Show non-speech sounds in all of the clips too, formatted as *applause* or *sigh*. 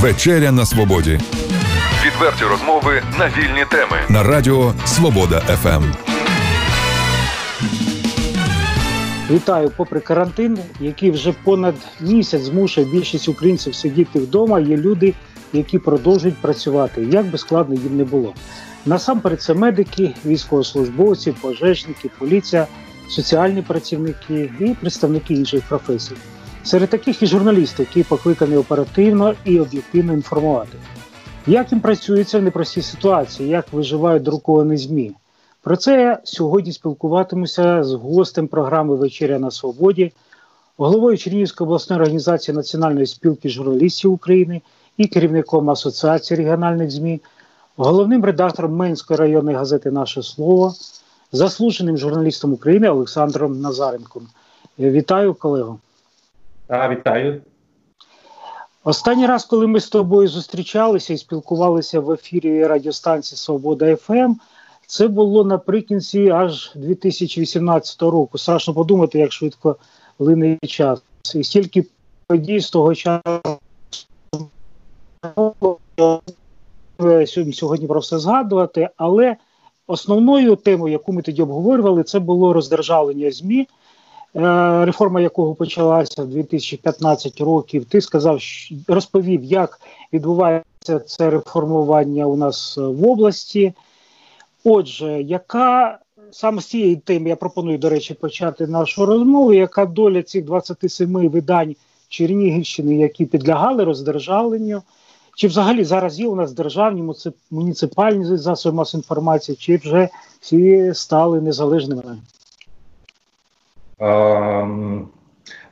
Вечеря на свободі Відверті розмови на вільні теми. на радіо Свобода. ФМ. Вітаю, попри карантин, який вже понад місяць змушує більшість українців сидіти вдома. Є люди, які продовжують працювати, як би складно їм не було. Насамперед, це медики, військовослужбовці, пожежники, поліція, соціальні працівники і представники інших професій. Серед таких і журналісти, які покликані оперативно і об'єктивно інформувати. Як їм працюється в непростій ситуації, як виживають друковані ЗМІ? Про це я сьогодні спілкуватимуся з гостем програми Вечеря на Свободі, головою Чернігівської обласної організації Національної спілки журналістів України і керівником Асоціації регіональних ЗМІ, головним редактором Менської районної газети Наше Слово, заслуженим журналістом України Олександром Назаренком. Вітаю, колего. А, вітаю. Останній раз, коли ми з тобою зустрічалися і спілкувалися в ефірі радіостанції Свобода ФМ, це було наприкінці аж 2018 року. Страшно подумати, як швидко лине час. І стільки подій з того часу сьогодні про все згадувати, але основною темою, яку ми тоді обговорювали, це було роздержавлення ЗМІ. Е, реформа якого почалася в 2015 років. Ти сказав, розповів, як відбувається це реформування у нас е, в області. Отже, яка саме з цієї теми я пропоную, до речі, почати нашу розмову. Яка доля цих 27 видань Чернігівщини, які підлягали роздержавленню? Чи взагалі зараз є у нас державні муніципальні засоби масової інформації, чи вже всі стали незалежними? Ем,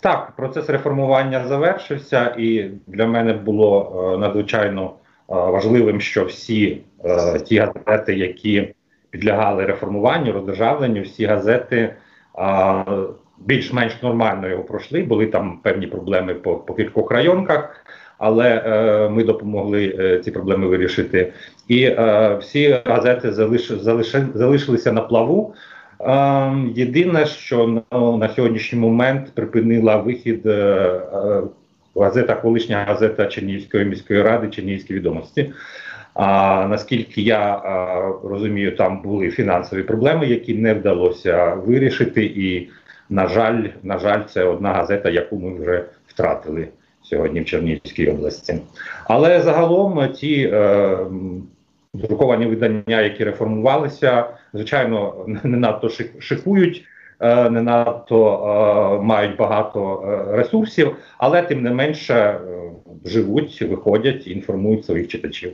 так, процес реформування завершився, і для мене було е, надзвичайно е, важливим, що всі е, ті газети, які підлягали реформуванню, роздержавленню, всі газети більш-менш нормально його пройшли. Були там певні проблеми по, по кількох районках, але е, ми допомогли е, ці проблеми вирішити. І е, всі газети залиш, залиши- залишилися на плаву. Ем, Єдине, що ну, на сьогоднішній момент припинила вихід е, е, газета, колишня газета Чернігівської міської ради, Чернігівські відомості. А наскільки я е, розумію, там були фінансові проблеми, які не вдалося вирішити. І, на жаль, на жаль, це одна газета, яку ми вже втратили сьогодні в Чернігівській області. Але загалом ті друковані видання, які реформувалися, звичайно, не надто шик- шикують, е, не надто е, мають багато е, ресурсів, але тим не менше живуть, виходять, і інформують своїх читачів.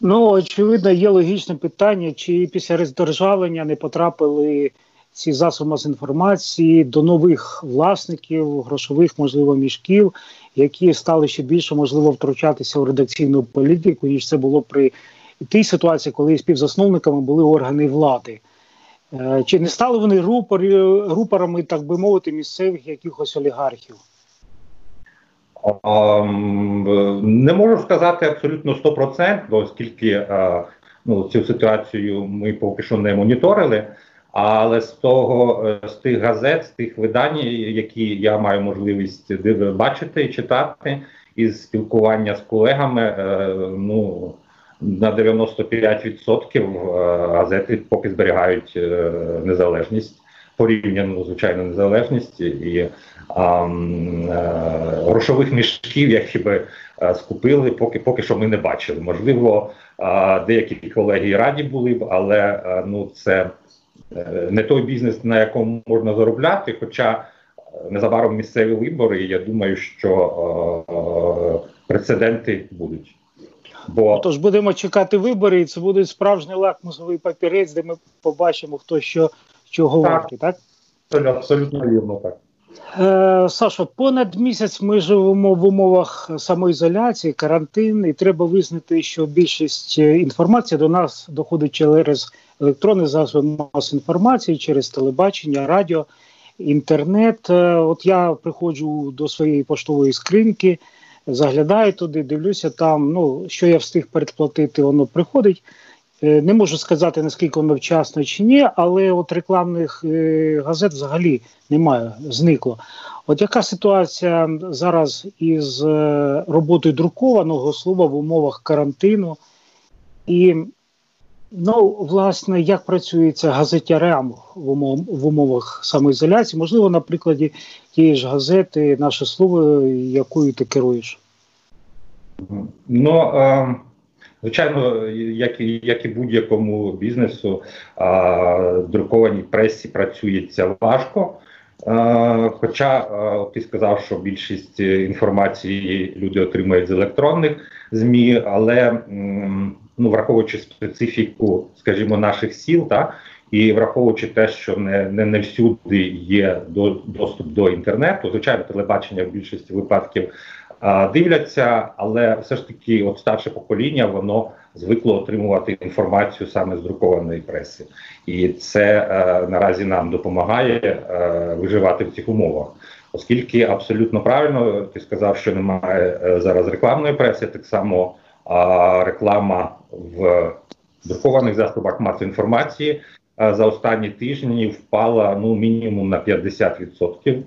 Ну, очевидно, є логічне питання, чи після роздержавлення не потрапили ці засоби масової інформації до нових власників, грошових, можливо, мішків, які стали ще більше можливо втручатися у редакційну політику, ніж це було при тій ситуації, коли співзасновниками були органи влади. Е, Чи не стали вони рупорі- рупорами, так би мовити, місцевих якихось олігархів? Ем, е, Не можу сказати абсолютно 100%, оскільки е, ну, цю ситуацію ми поки що не моніторили. Але з того е, з тих газет, з тих видань, які я маю можливість бачити і читати, із спілкування з колегами, е, ну на 95% е, газети поки зберігають незалежність, порівняну звичайно незалежність і а, грошових мішків, які би скупили, поки поки що ми не бачили. Можливо, деякі колеги раді були б, але ну це не той бізнес, на якому можна заробляти. Хоча е, незабаром місцеві вибори, і я думаю, що е, е, прецеденти будуть. Бо Тож будемо чекати вибори, і це буде справжній лакмусовий папірець, де ми побачимо, хто що чого Так. вартий, так? абсолютно вірно так. Е, Сашо, понад місяць ми живемо в умовах самоізоляції, карантин, і треба визнати, що більшість е, інформації до нас доходить через електронні засоби масової інформації, через телебачення, радіо, інтернет. Е, От я приходжу до своєї поштової скриньки, заглядаю туди, дивлюся там, ну що я встиг передплатити, воно приходить. Е, Не можу сказати, наскільки воно вчасно чи ні, але от рекламних е, газет взагалі немає, зникло. От яка ситуація зараз із е, роботою друкованого слова в умовах карантину? І, ну, власне, як працюється газетярям в, умов, в умовах самоізоляції? Можливо, на прикладі тієї ж газети, наше слово, якою ти керуєш? Ну, е, звичайно, як і, як і будь-якому бізнесу, е, друкованій пресі працюється важко. Е, хоча е, ти сказав, що більшість інформації люди отримують з електронних ЗМІ, але м, ну, враховуючи специфіку, скажімо, наших сіл, та, і враховуючи те, що не, не, не всюди є до, доступ до інтернету, звичайно, телебачення в більшості випадків а, дивляться, але все ж таки, от старше покоління, воно звикло отримувати інформацію саме з друкованої преси, і це е, наразі нам допомагає е, виживати в цих умовах. Оскільки абсолютно правильно ти сказав, що немає е, зараз рекламної преси, так само а, реклама в друкованих засобах масової інформації а, за останні тижні впала ну мінімум на 50%.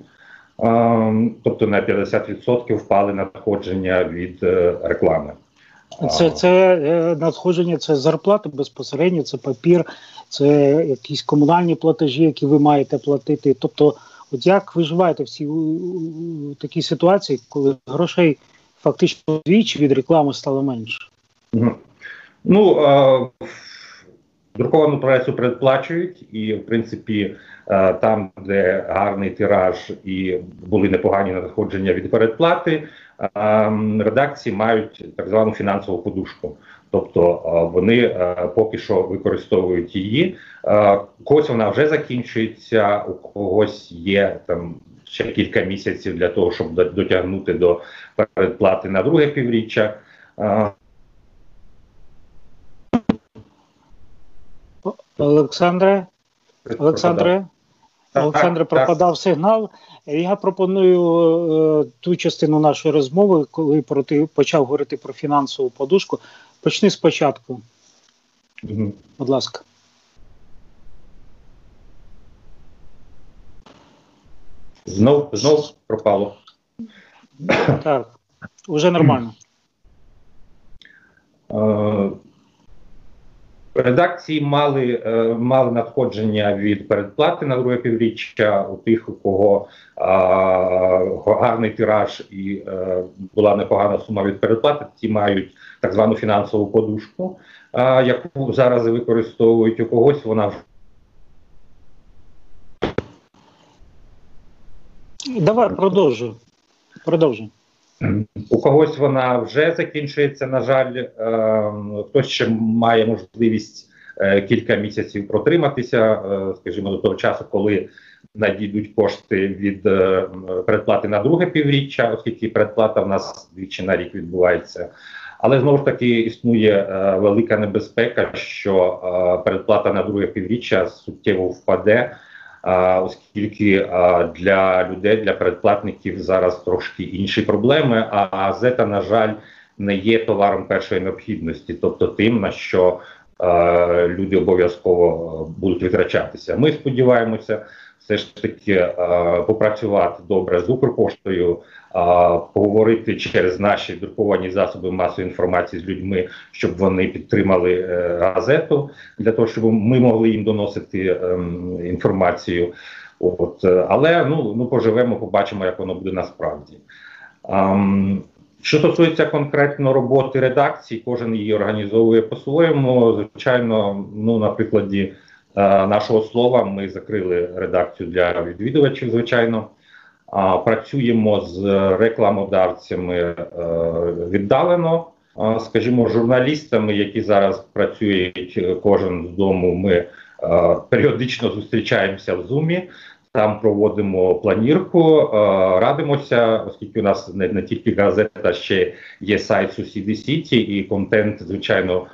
А, тобто на 50% впали надходження від е, реклами. Це, це е, надходження, це зарплата безпосередньо, це папір, це якісь комунальні платежі, які ви маєте платити. Тобто, от як виживаєте в цій такій ситуації, коли грошей фактично двічі від реклами стало менше? Ну, е, друковану пресу передплачують, і, в принципі, е, там, де гарний тираж і були непогані надходження від передплати, е, редакції мають так звану фінансову подушку. Тобто е, вони поки що використовують її. Когось вона вже закінчується, у когось є там ще кілька місяців для того, щоб дотягнути до передплати на друге півріччя. Олександре, Олександре, Олександре, пропадав сигнал. Я пропоную е, ту частину нашої розмови, коли про ти почав говорити про фінансову подушку. Почни спочатку, Мгм. будь ласка. Знов знов пропало. Так, уже нормально. Редакції мали, е, мали надходження від передплати на друге півріччя у тих, у кого а, гарний тираж і е, була непогана сума від передплати, ті мають так звану фінансову подушку, а, яку зараз використовують у когось. Вона Давай продовжуй. Продовжуй. У когось вона вже закінчується. На жаль, е, хтось ще має можливість е, кілька місяців протриматися, е, скажімо, до того часу, коли надійдуть кошти від е, передплати на друге півріччя, оскільки передплата в нас двічі на рік відбувається. Але знову ж таки існує велика небезпека, що е, передплата на друге півріччя суттєво впаде. Оскільки для людей, для передплатників зараз трошки інші проблеми. А газета, на жаль, не є товаром першої необхідності, тобто тим, на що люди обов'язково будуть витрачатися. Ми сподіваємося, все ж таки е, попрацювати добре з Укрпоштою, е, поговорити через наші друковані засоби масової інформації з людьми, щоб вони підтримали е, газету для того, щоб ми могли їм доносити ем, інформацію. От, але ну, ну поживемо, побачимо, як воно буде насправді. Ам, що стосується конкретно роботи редакції, кожен її організовує по-своєму. Звичайно, ну на прикладі нашого слова ми закрили редакцію для відвідувачів. Звичайно, працюємо з рекламодавцями е, віддалено. Скажімо, журналістами, які зараз працюють е, кожен з дому, ми е, періодично зустрічаємося в зумі. Там проводимо планірку, е, радимося, оскільки у нас не, не тільки газета, ще є сайт Сусіди Сіті, і контент, звичайно, е,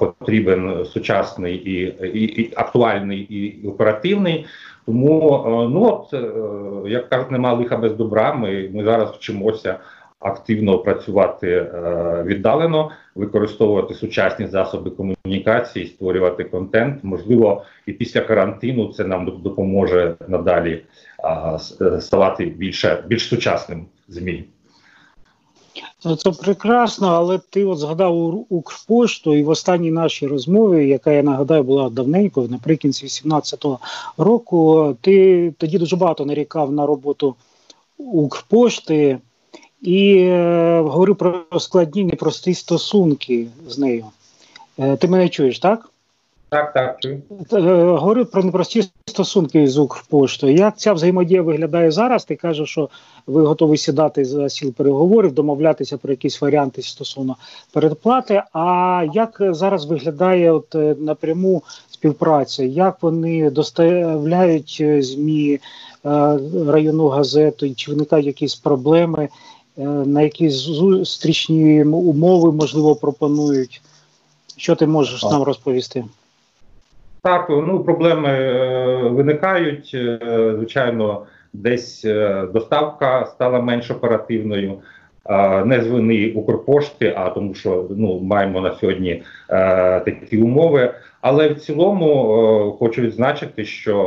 потрібен сучасний і, і, і актуальний і оперативний. Тому, е, ну от е, як кажуть, нема лиха без добра. Ми, ми зараз вчимося активно працювати е, віддалено, використовувати сучасні засоби комунікації, створювати контент. Можливо, і після карантину це нам допоможе надалі е, ставати більше більш сучасним змі. Ну, Це прекрасно, але ти от згадав Укрпошту, і в останній нашій розмові, яка я нагадаю була давненько, наприкінці 18-го року, ти тоді дуже багато нарікав на роботу Укрпошти і е, говорив про складні непрості стосунки з нею. Е, ти мене чуєш, так? Так, так. Е, про непрості стосунки з Укрпоштою. Як ця взаємодія виглядає зараз? Ти кажеш, що ви готові сідати за сіл переговорів, домовлятися про якісь варіанти стосовно передплати. А як зараз виглядає от е, напряму співпраця? Як вони доставляють е, змі районну газету? Чи виникають якісь проблеми? На якісь зустрічні умови можливо пропонують? Що ти можеш нам розповісти? Так, ну проблеми е, виникають. Е, звичайно, десь е, доставка стала менш оперативною. Не з вини Укрпошти, а тому, що ну маємо на сьогодні е, такі умови. Але в цілому е, хочу відзначити, що е,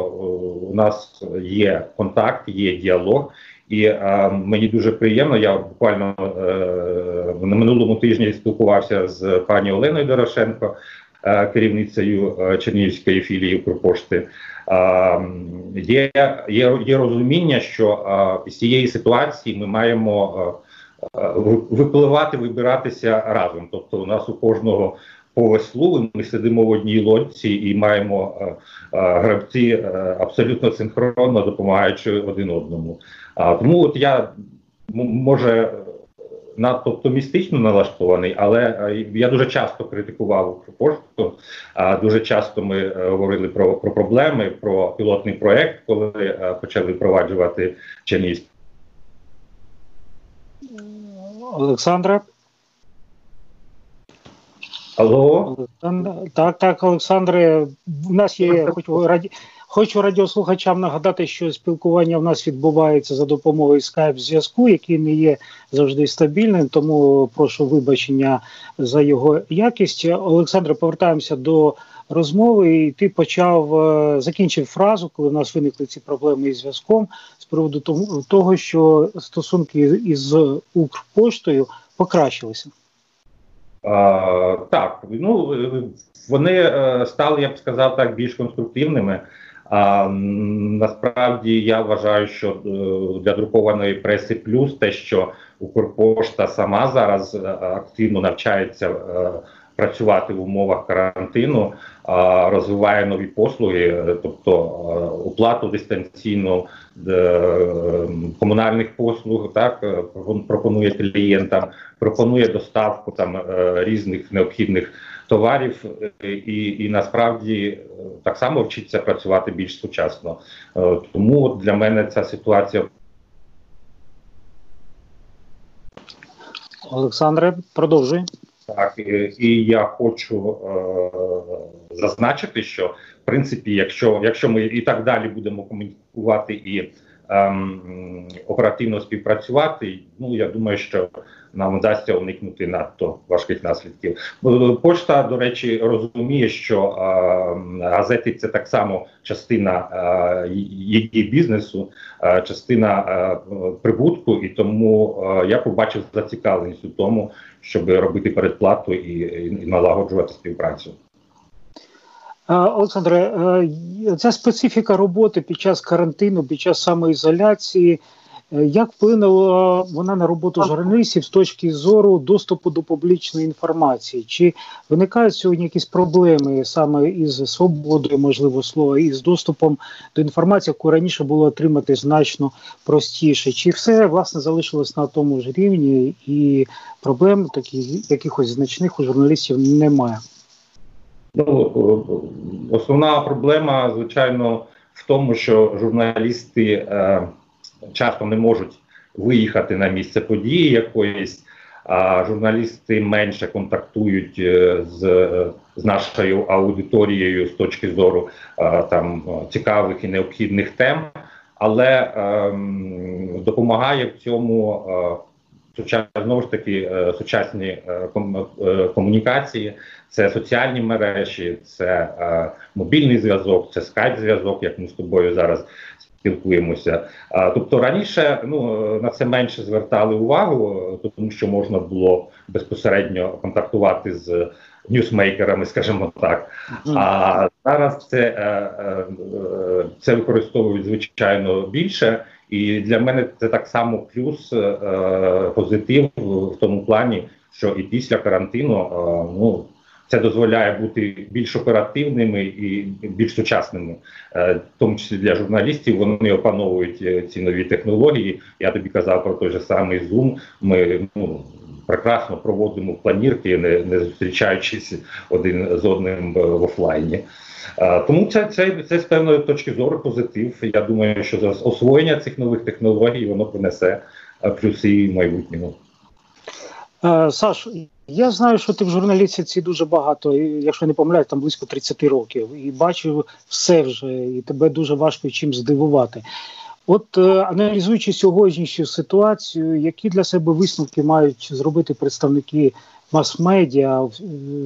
у нас є контакт, є діалог, і е, мені дуже приємно. Я буквально е, на минулому тижні спілкувався з пані Оленою Дорошенко керівницею е, Чернігівської філії Укрпошти. Е, Є, є, є розуміння, що е, з цієї ситуації ми маємо е, е, ви- випливати, вибиратися разом. Тобто, у нас у кожного по веслу ми сидимо в одній лодці і маємо е, е, гравці е, абсолютно синхронно допомагаючи один одному. Тому от я може надто оптимістично налаштований, але е, я дуже часто критикував Укрпошту. Дуже часто ми е, говорили про, про проблеми, про пілотний проект, коли е, почали впроваджувати Чернігівську. Олександре? Алло, Так, так, Олександре, у нас є, хочу, раді... хочу радіослухачам нагадати, що спілкування в нас відбувається за допомогою скайп зв'язку, який не є завжди стабільним, тому прошу вибачення за його якість. Олександре, повертаємося до розмови. І ти почав е, закінчив фразу, коли в нас виникли ці проблеми із зв'язком, з приводу того, що стосунки із Укрпоштою покращилися. А, так, ну вони е, стали, я б сказав, так більш конструктивними. А насправді я вважаю, що е, для друкованої преси плюс те, що Укрпошта сама зараз е, активно навчається е, працювати в умовах карантину, розвиває нові послуги, тобто оплату дистанційну комунальних послуг, так пропонує клієнтам пропонує доставку там різних необхідних товарів, е, і, і насправді е, так само вчиться працювати більш сучасно. Е, Тому для мене ця ситуація Олександре, продовжуй. Так, і, і я хочу е, зазначити, що в принципі, якщо, якщо ми і так далі будемо комунікувати і ем, оперативно співпрацювати, ну я думаю, що нам вдасться уникнути надто важких наслідків. Пошта, до речі, розуміє, що е, газети це так само частина е, її бізнесу, е, частина е, прибутку, і тому е, я побачив зацікавленість у тому, щоб робити передплату і, налагоджувати співпрацю. Е, Олександре, е, ця специфіка роботи під час карантину, під час самоізоляції, е, як вплинула вона на роботу журналістів з точки зору доступу до публічної інформації? Чи виникають сьогодні якісь проблеми саме із свободою, можливо, слова, і з доступом до інформації, яку раніше було отримати значно простіше? Чи все власне залишилось на тому ж рівні, і проблем таких якихось значних у журналістів немає? Ну, основна проблема, звичайно, в тому, що журналісти е, часто не можуть виїхати на місце події якоїсь, а журналісти менше контактують е, з, з нашою аудиторією з точки зору е, там цікавих і необхідних тем, але ем, допомагає в цьому. Знову ж таки е, сучасні е, е, комунікації, це соціальні мережі, це мобільний зв'язок, це скайп-зв'язок, як ми з тобою зараз спілкуємося. Тобто раніше ну на це менше звертали увагу, тому що можна було безпосередньо контактувати з ньюсмейкерами, скажімо так. А зараз це, це використовують звичайно більше. І для мене це так само плюс е, позитив в тому плані, що і після карантину е, ну це дозволяє бути більш оперативними і більш сучасними, е, в тому числі для журналістів. Вони опановують ці нові технології. Я тобі казав про той же самий Zoom. Ми ну. Прекрасно проводимо планірки, не не зустрічаючись один з одним в офлайні. Тому це це, це з певної точки зору позитив. Я думаю, що за освоєння цих нових технологій воно принесе плюси і в майбутньому. Е, Саш, я знаю, що ти в журналістиці дуже багато, якщо не помиляюсь, там близько 30 років, і бачив все вже, і тебе дуже важко чим здивувати. От е, аналізуючи сьогоднішню ситуацію, які для себе висновки мають зробити представники мас-медіа в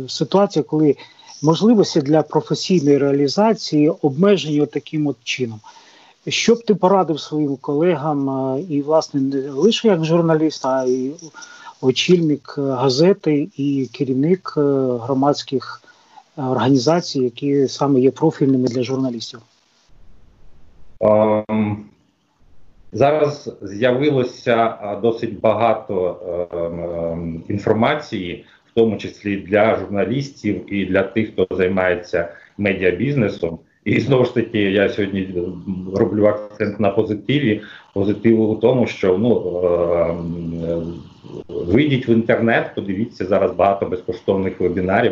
ситуації, коли можливості для професійної реалізації обмежені таким от чином. Що б ти порадив своїм колегам, і, власне, не лише як журналіст, а й очільник газети і керівник е, громадських е, організацій, які саме є профільними для журналістів? Um, зараз з'явилося досить багато um, інформації тому числі для журналістів і для тих, хто займається медіабізнесом. І знову ж таки, я сьогодні роблю акцент на позитиві. Позитиву у тому, що ну е, вийдіть в інтернет, подивіться зараз багато безкоштовних вебінарів,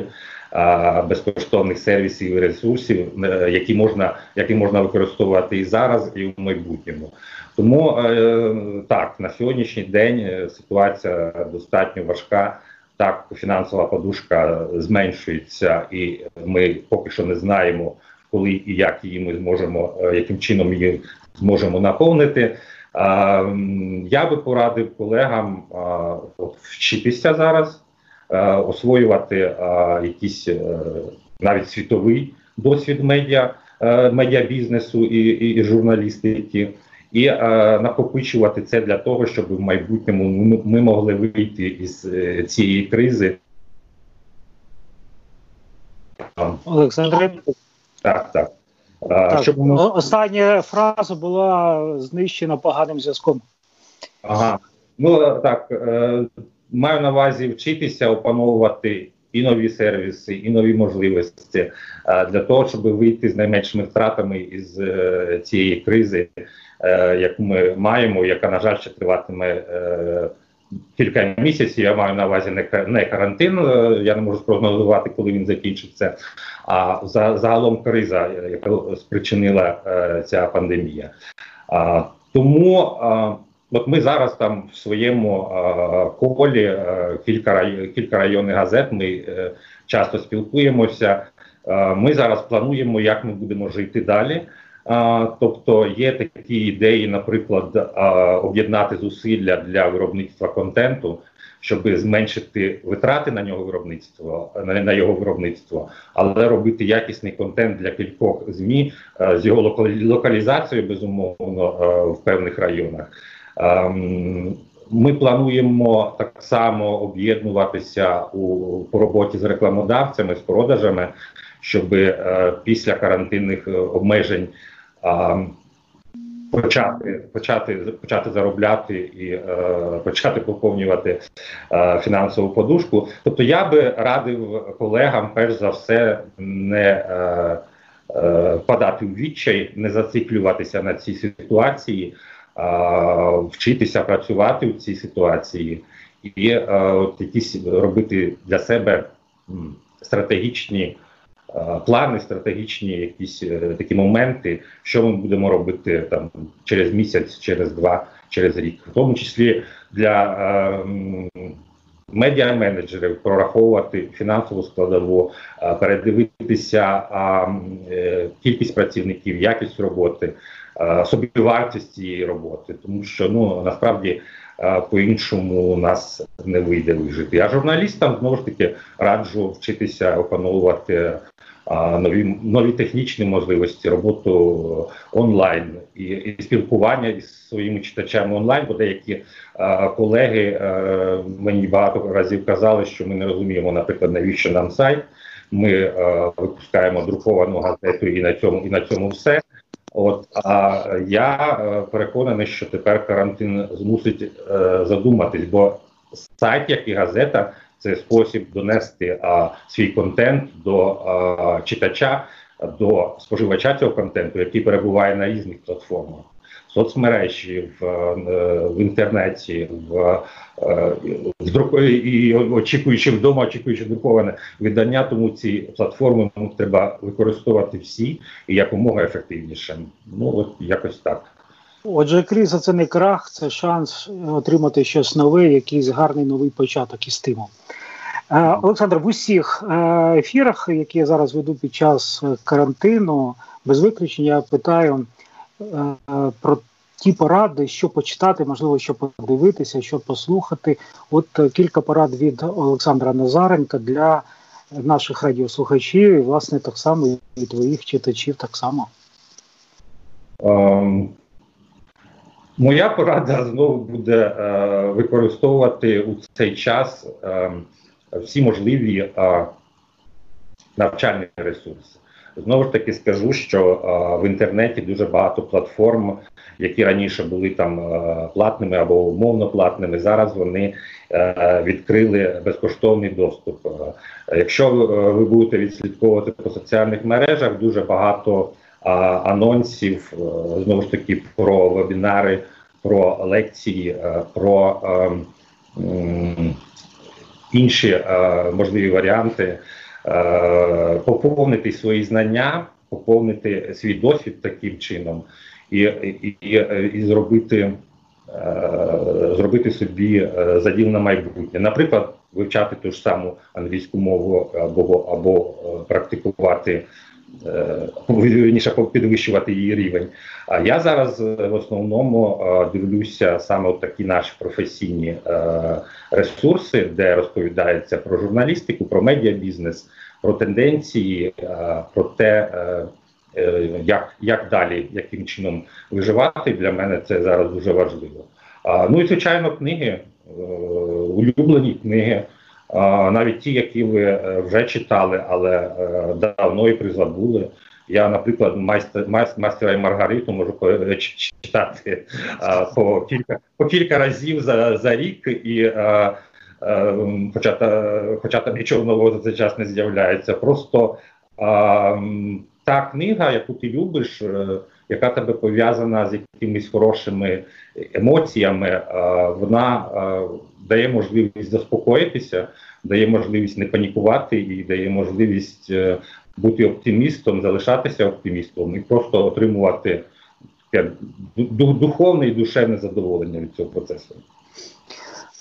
безкоштовних сервісів і ресурсів, е, які можна які можна використовувати і зараз, і в майбутньому. Тому е, так на сьогоднішній день ситуація достатньо важка. Так, фінансова подушка зменшується, і ми поки що не знаємо, коли і як її ми зможемо, е, яким чином її зможемо наповнити. Я би порадив колегам вчитися зараз, е, освоювати якийсь е, навіть світовий досвід медіа медіабізнесу і, і, і журналістики і е, накопичувати це для того, щоб в майбутньому ми могли вийти із е, цієї кризи. Олександр. Так, так. так щоб ми... Остання фраза була знищена поганим зв'язком. Ага. Ну так, е, маю на увазі вчитися опановувати і нові сервіси, і нові можливості е, для того, щоб вийти з найменшими втратами із е, цієї кризи. Е, яку ми маємо, яка на жаль ще триватиме е, кілька місяців. Я маю на увазі не карантин. Е, я не можу спрогнозувати, коли він закінчиться. А загалом криза, яка спричинила ця пандемія. Тому от ми зараз там в своєму колі кілька кілька районних газет. Ми часто спілкуємося. Ми зараз плануємо, як ми будемо жити далі. Тобто є такі ідеї, наприклад, об'єднати зусилля для виробництва контенту, щоб зменшити витрати на нього виробництво, на його виробництво, але робити якісний контент для кількох змі з його локалізацією, безумовно, в певних районах. Ми плануємо так само об'єднуватися у по роботі з рекламодавцями, з продажами, щоб е, після карантинних е, обмежень почати почати почати заробляти і е, почати поповнювати е, фінансову подушку. Тобто, я би радив колегам, перш за все, не е, е, падати в відчай, не зациклюватися на цій ситуації, е, вчитися працювати в цій ситуації і е, от якісь робити для себе стратегічні. Е, плани, стратегічні якісь е, такі моменти, що ми будемо робити там через місяць, через два, через рік, в тому числі для е, медіа-менеджерів прораховувати фінансову складову, е, передивитися кількість працівників, якість роботи, собівартість цієї роботи, тому що ну насправді. по-іншому нас не вийде вижити. А журналістам знову ж таки раджу вчитися опановувати нові нові технічні можливості, роботу онлайн і, і спілкування із своїми читачами онлайн, бо деякі а, колеги а, мені багато разів казали, що ми не розуміємо, наприклад, навіщо нам сайт. Ми а, випускаємо друковану газету і на цьому, і на цьому все. От а я е, переконаний, що тепер карантин змусить е, задуматись, бо сайт, як і газета, це спосіб донести а, свій контент до а, читача, до споживача цього контенту, який перебуває на різних платформах. Соцмережі, в, е, в інтернеті, в, е, в друку- і очікуючи вдома, очікуючи друковане видання, тому ці платформи треба використовувати всі і якомога ефективніше. Ну от якось так. Отже, криза це не крах, це шанс отримати щось нове, якийсь гарний новий початок і стимул. Е, Олександр, в усіх е, ефірах, які я зараз веду під час е, карантину, без виключення я питаю е, про ті поради, що почитати, можливо, що подивитися, що послухати. От е, кілька порад від Олександра Назаренка для наших радіослухачів, і, власне, так само і твоїх читачів так само. Ем, Моя порада знову буде е, використовувати у цей час е, всі можливі е, навчальні ресурси. Знову ж таки скажу, що е, в інтернеті дуже багато платформ, які раніше були там е, платними або умовно платними. Зараз вони е, відкрили безкоштовний доступ. Е, Якщо ви будете відслідковувати по соціальних мережах, дуже багато а, анонсів е, знову ж таки про вебінари, про лекції, е, про ем, інші е, можливі варіанти, е, поповнити свої знання, поповнити свій досвід таким чином і, і, і, зробити. е, Зробити собі е, заділ на майбутнє, наприклад, вивчати ту ж саму англійську мову або або е, практикувати е, *laughs* вірніше підвищувати її рівень. А я зараз е, в основному е, дивлюся саме такі наші професійні е, ресурси, де розповідається про журналістику, про медіабізнес, про тенденції, е, про те, е, е, як, як далі, яким чином виживати. Для мене це зараз дуже важливо. Ну і звичайно, книги, е, улюблені книги. Навіть ті, які ви е, вже читали, але е, давно і призабули. Я, наприклад, майстер, майс- мастера і Маргариту можу е, читати а, по кілька по кілька разів за, за рік, і а, а, хоча, хоча там нічого нового за цей час не з'являється. Просто а, та книга, яку ти любиш, яка тебе пов'язана з якимись хорошими емоціями, вона дає можливість заспокоїтися, дає можливість не панікувати і дає можливість е, бути оптимістом, залишатися оптимістом і просто отримувати духовне і душевне задоволення від цього процесу.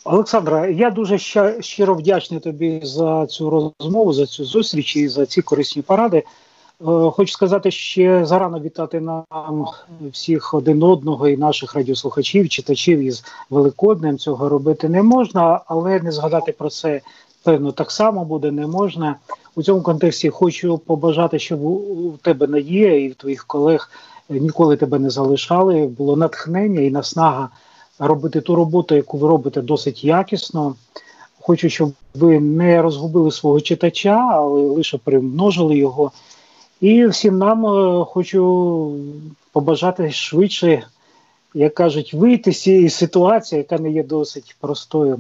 Олександра, я дуже щиро вдячний тобі за цю розмову, за цю зустріч і за ці корисні поради. Е, Хочу сказати, ще зарано вітати нам всіх один одного і наших радіослухачів, читачів із Великоднем. Цього робити не можна, але не згадати про це певно так само буде не можна. У цьому контексті хочу побажати, щоб у тебе надія і в твоїх колег ніколи тебе не залишали. Було натхнення і наснага робити ту роботу, яку ви робите досить якісно. Хочу, щоб ви не розгубили свого читача, але лише примножили його. І всім нам е, хочу побажати швидше, як кажуть, вийти з цієї ситуації, яка не є досить простою.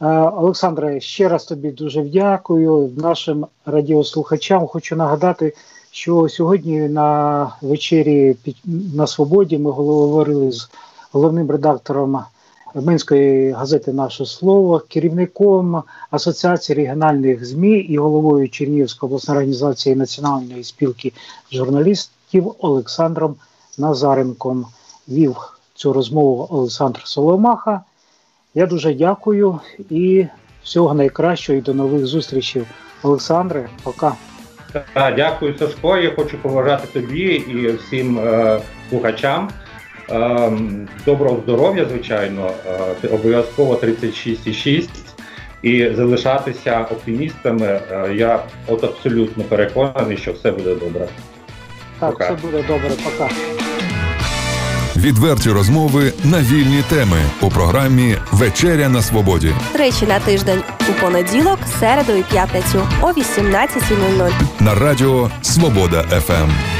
Е, Олександре, ще раз тобі дуже дякую. Нашим радіослухачам хочу нагадати, що сьогодні на вечері на свободі ми говорили з головним редактором Минської газети Наше слово, керівником Асоціації регіональних ЗМІ і головою Чернігівської обласної організації Національної спілки журналістів Олександром Назаренком. Вів цю розмову Олександр Соломаха. Я дуже дякую і всього найкращого і до нових зустрічей. Олександре, пока. Дякую, Сашко. Я хочу побажати тобі і всім е, слухачам доброго здоров'я, звичайно, е, обов'язково 36,6 і залишатися оптимістами. Е, Я от абсолютно переконаний, що все буде добре. Так, Пока. все буде добре, пока. Відверті розмови на вільні теми у програмі Вечеря на свободі Тричі на тиждень у понеділок, середу і п'ятницю о 18.00. на радіо Свобода ФМ.